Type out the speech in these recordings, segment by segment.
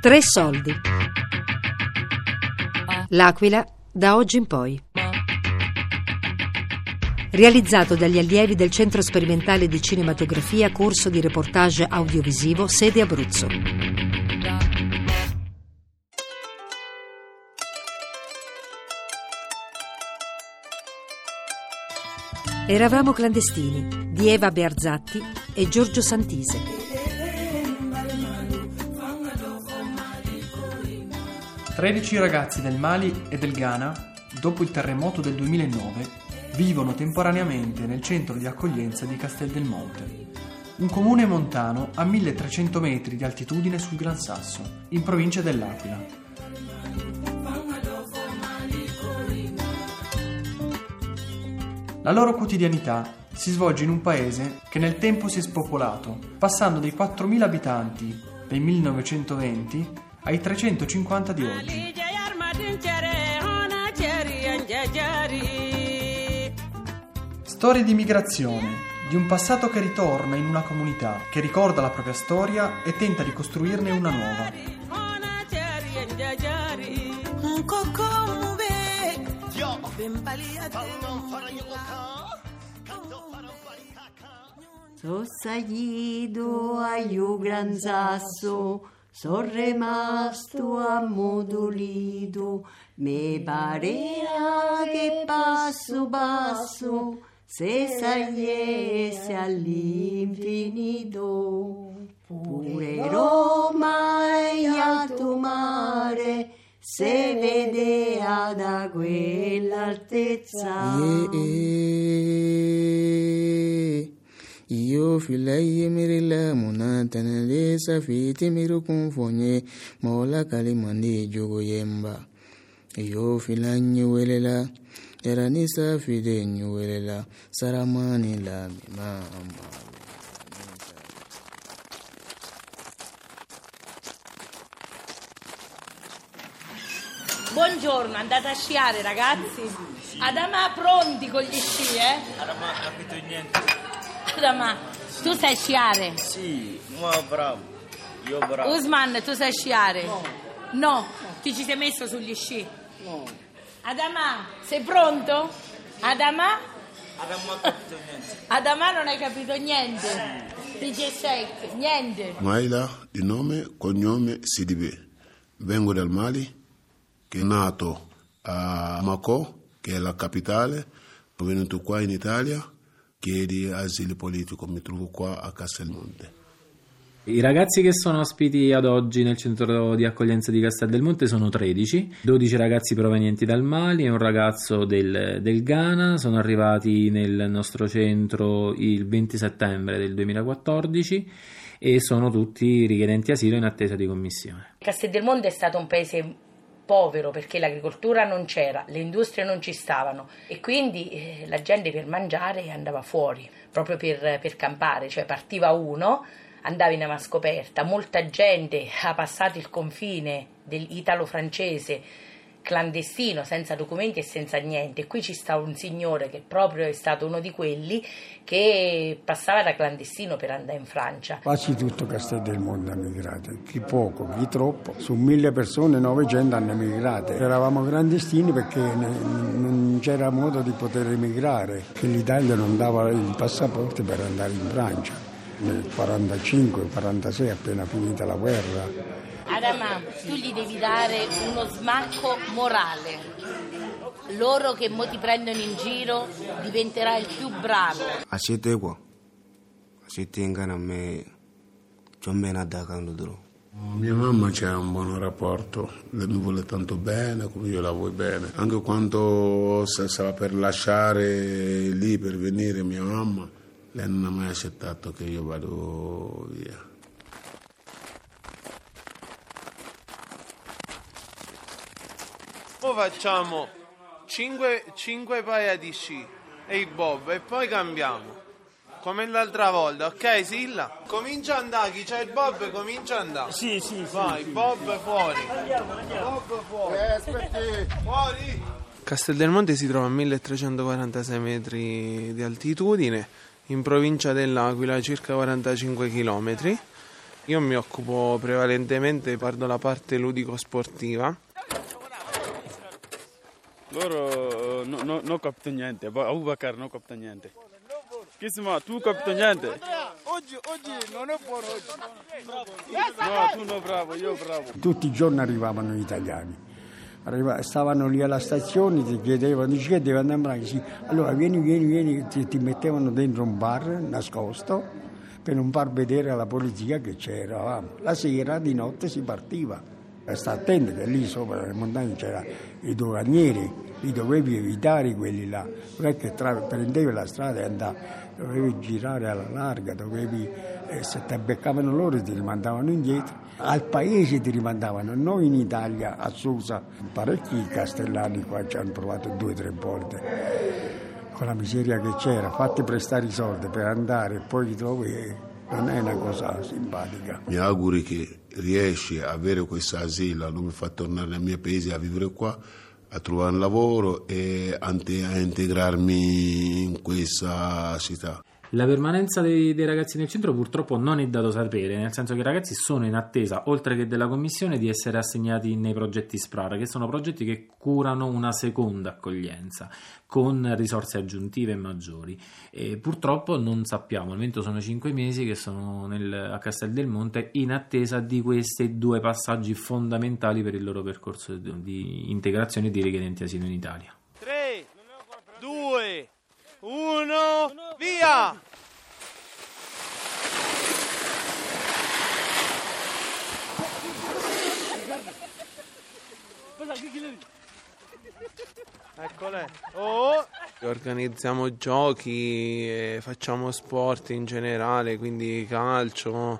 Tre soldi. L'Aquila da oggi in poi. Realizzato dagli allievi del Centro Sperimentale di Cinematografia, corso di reportage audiovisivo, sede Abruzzo. Eravamo clandestini di Eva Bearzatti e Giorgio Santise. 13 ragazzi del Mali e del Ghana, dopo il terremoto del 2009, vivono temporaneamente nel centro di accoglienza di Castel del Monte, un comune montano a 1300 metri di altitudine sul Gran Sasso, in provincia dell'Aquila. La loro quotidianità si svolge in un paese che nel tempo si è spopolato, passando dai 4.000 abitanti del 1920 ai 350 di oggi. Storie di migrazione, di un passato che ritorna in una comunità, che ricorda la propria storia e tenta di costruirne una nuova. So sagido ayu gran sasso Sono rimasto ammodolito, mi parea che passo passo se saliesse all'infinito. Pure Roma e alto mare se vedea da quell'altezza. Yeah. N ye mɔgɔla kali mandi jogo ye n ba iyo fila ɲɛ welela yɛrɛ ni safi de ɲɛ welela sarama ni lamima ma Buongiorno, andate a sciare ragazzi? Adama pronti con gli sci, eh? Adama ha capito niente. Scusa, ma tu sai sciare? Sì, ma bravo. Io bravo. Usman, tu sai sciare? No. No, ti ci sei messo sugli sci? No. Adama, sei pronto? Adama? Adama ha capito niente. Adama non hai capito niente? DJ Shake, niente. Maila, di nome, cognome Sidibe. Vengo dal Mali, che è nato a Mako, che è la capitale, poi venuto qua in Italia chiedi asilo politico, mi trovo qua a Castelmonte. I ragazzi che sono ospiti ad oggi nel centro di accoglienza di Castel del Monte sono 13, 12 ragazzi provenienti dal Mali e un ragazzo del, del, Ghana, sono arrivati nel nostro centro il 20 settembre del 2014 e sono tutti richiedenti asilo in attesa di commissione. Castel del Monte è stato un paese povero perché l'agricoltura non c'era, le industrie non ci stavano. E quindi eh, la gente per mangiare andava fuori, proprio per, per campare, cioè partiva uno, andava in ama scoperta, molta gente ha passato il confine dell'italo-francese clandestino, senza documenti e senza niente. Qui ci sta un signore che proprio è stato uno di quelli che passava da clandestino per andare in Francia. Quasi tutto Castel del Mondo emigrato, chi poco, chi troppo. Su mille persone, 900 hanno emigrato. Eravamo clandestini perché non c'era modo di poter emigrare, che l'Italia non dava il passaporto per andare in Francia. Nel 45-46, appena finita la guerra, Adama, tu gli devi dare uno smacco morale. Loro che mo ti prendono in giro diventerai il più bravo. Acete qua. Acete in Ghana me Giombena da Canudro. Mia mamma c'è un buon rapporto, lei mi vuole tanto bene come io la vuoi bene. Anche quando stava per lasciare lì per venire mia mamma, lei non ha mai accettato che io vado via. Ora facciamo 5, 5 paia di sci e il bob e poi cambiamo. Come l'altra volta, ok Silla? Comincia a andare, chi c'è il bob comincia a andare. Sì, sì, sì. Vai, sì. bob fuori. Andiamo, andiamo. Bob fuori. Eh, aspetti. Fuori. Castel del Monte si trova a 1346 metri di altitudine, in provincia dell'Aquila, circa 45 km. Io mi occupo prevalentemente, guardo la parte ludico-sportiva. Loro non no, no capito niente, Abubakar non capito niente. Kisma, tu capito niente? Oggi, oggi non è buono oggi. No, tu no bravo, io bravo. Tutti i giorni arrivavano gli italiani. Arriva- stavano lì alla stazione, ti chiedevano, devi andare a? Sì. Allora vieni, vieni, vieni, ti, ti mettevano dentro un bar nascosto per non far vedere alla polizia che c'eravamo. La sera, di notte si partiva. Sta attento che lì sopra le montagne c'erano i doganieri, li dovevi evitare quelli là, non è che tra- prendevi la strada e andavi, dovevi girare alla larga, dovevi, eh, se ti beccavano loro ti rimandavano indietro, al paese ti rimandavano, noi in Italia a Susa, parecchi castellani qua ci hanno provato due o tre volte, con la miseria che c'era, fatti prestare i soldi per andare e poi ti trovi, eh, non è una cosa simpatica. Mi auguri che riesci a avere questo asilo, non mi fa tornare nel mio paese a vivere qua, a trovare un lavoro e a integrarmi in questa città. La permanenza dei, dei ragazzi nel centro purtroppo non è dato sapere, nel senso che i ragazzi sono in attesa, oltre che della commissione, di essere assegnati nei progetti SPRAR, che sono progetti che curano una seconda accoglienza con risorse aggiuntive maggiori. E purtroppo non sappiamo, al momento sono cinque mesi che sono nel, a Castel del Monte in attesa di questi due passaggi fondamentali per il loro percorso di integrazione di richiedenti asilo in Italia. Via! Eccole. Oh. Organizziamo giochi, facciamo sport in generale, quindi calcio,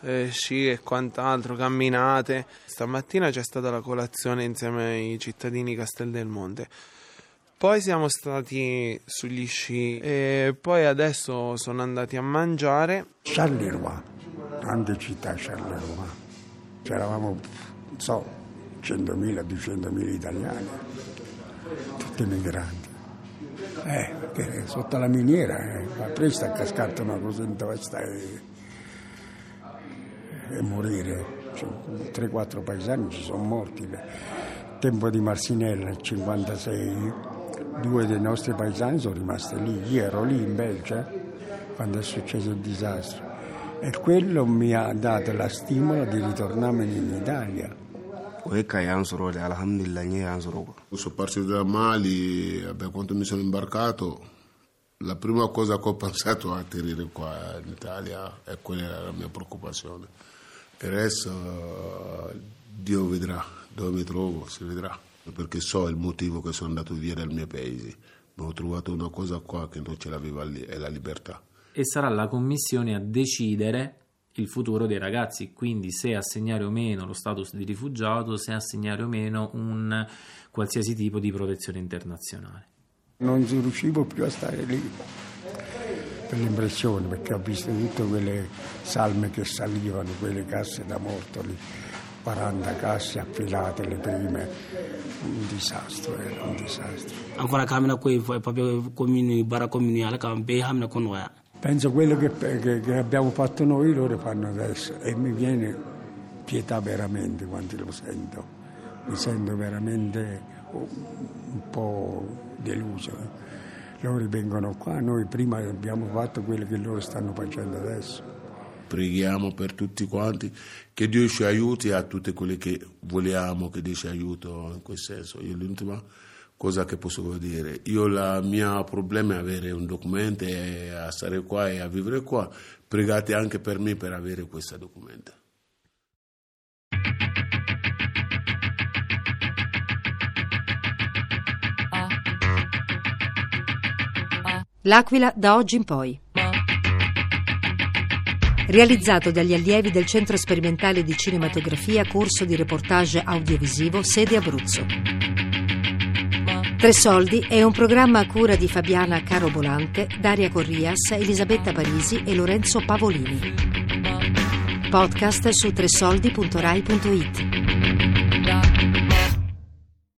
eh, sci e quant'altro, camminate. Stamattina c'è stata la colazione insieme ai cittadini Castel del Monte. Poi siamo stati sugli sci e poi adesso sono andati a mangiare. Charleroi, grande città Charleroi. C'eravamo, non so, 100.000, 200.000 italiani, tutti migranti. Eh, perché sotto la miniera, eh, presto a cascato una cosa in testa e, e morire. Cioè, 3-4 paesani ci sono morti. Tempo di Marsinella, nel 56, due dei nostri paesani sono rimasti lì. Io ero lì in Belgio quando è successo il disastro e quello mi ha dato la stimola di ritornare in Italia. Sono partito da Mali, quando mi sono imbarcato, la prima cosa che ho pensato a atterrare qua in Italia e quella era la mia preoccupazione. Per adesso Dio vedrà dove mi trovo, si vedrà, perché so il motivo che sono andato via dal mio paese, ma ho trovato una cosa qua che non ce l'aveva lì, è la libertà. e sarà la commissione a decidere il futuro dei ragazzi, quindi se assegnare o meno lo status di rifugiato, se assegnare o meno un qualsiasi tipo di protezione internazionale. Non riuscivo più a stare lì per l'impressione, perché ho visto tutte quelle salme che salivano, quelle casse da morto lì, 40 casse affilate le prime, un disastro, era un disastro. an fana k'an bɛna ko ye papiye ko minnu baara ko minnu ye ala k'an bɛɛ hamina ko nɔgɔya Penso quello che, che- che abbiamo fatto noi, loro fanno adesso e mi viene pietà veramente quando lo sento, mi sento veramente un po' deluso. Loro vengono qua, noi prima abbiamo fatto quello che loro stanno facendo adesso. Preghiamo per tutti quanti che Dio ci aiuti a tutte quelle che vogliamo che Dio ci aiuti in quel senso. Io l'ultima cosa che posso dire, io il mio problema è avere un documento e a stare qua e a vivere qua. Pregate anche per me per avere questo documento. L'Aquila da oggi in poi. Realizzato dagli allievi del Centro Sperimentale di Cinematografia, corso di reportage audiovisivo, sede Abruzzo. Tre Soldi è un programma a cura di Fabiana Carobolante, Daria Corrias, Elisabetta Parisi e Lorenzo Pavolini. Podcast su tresoldi.rai.it.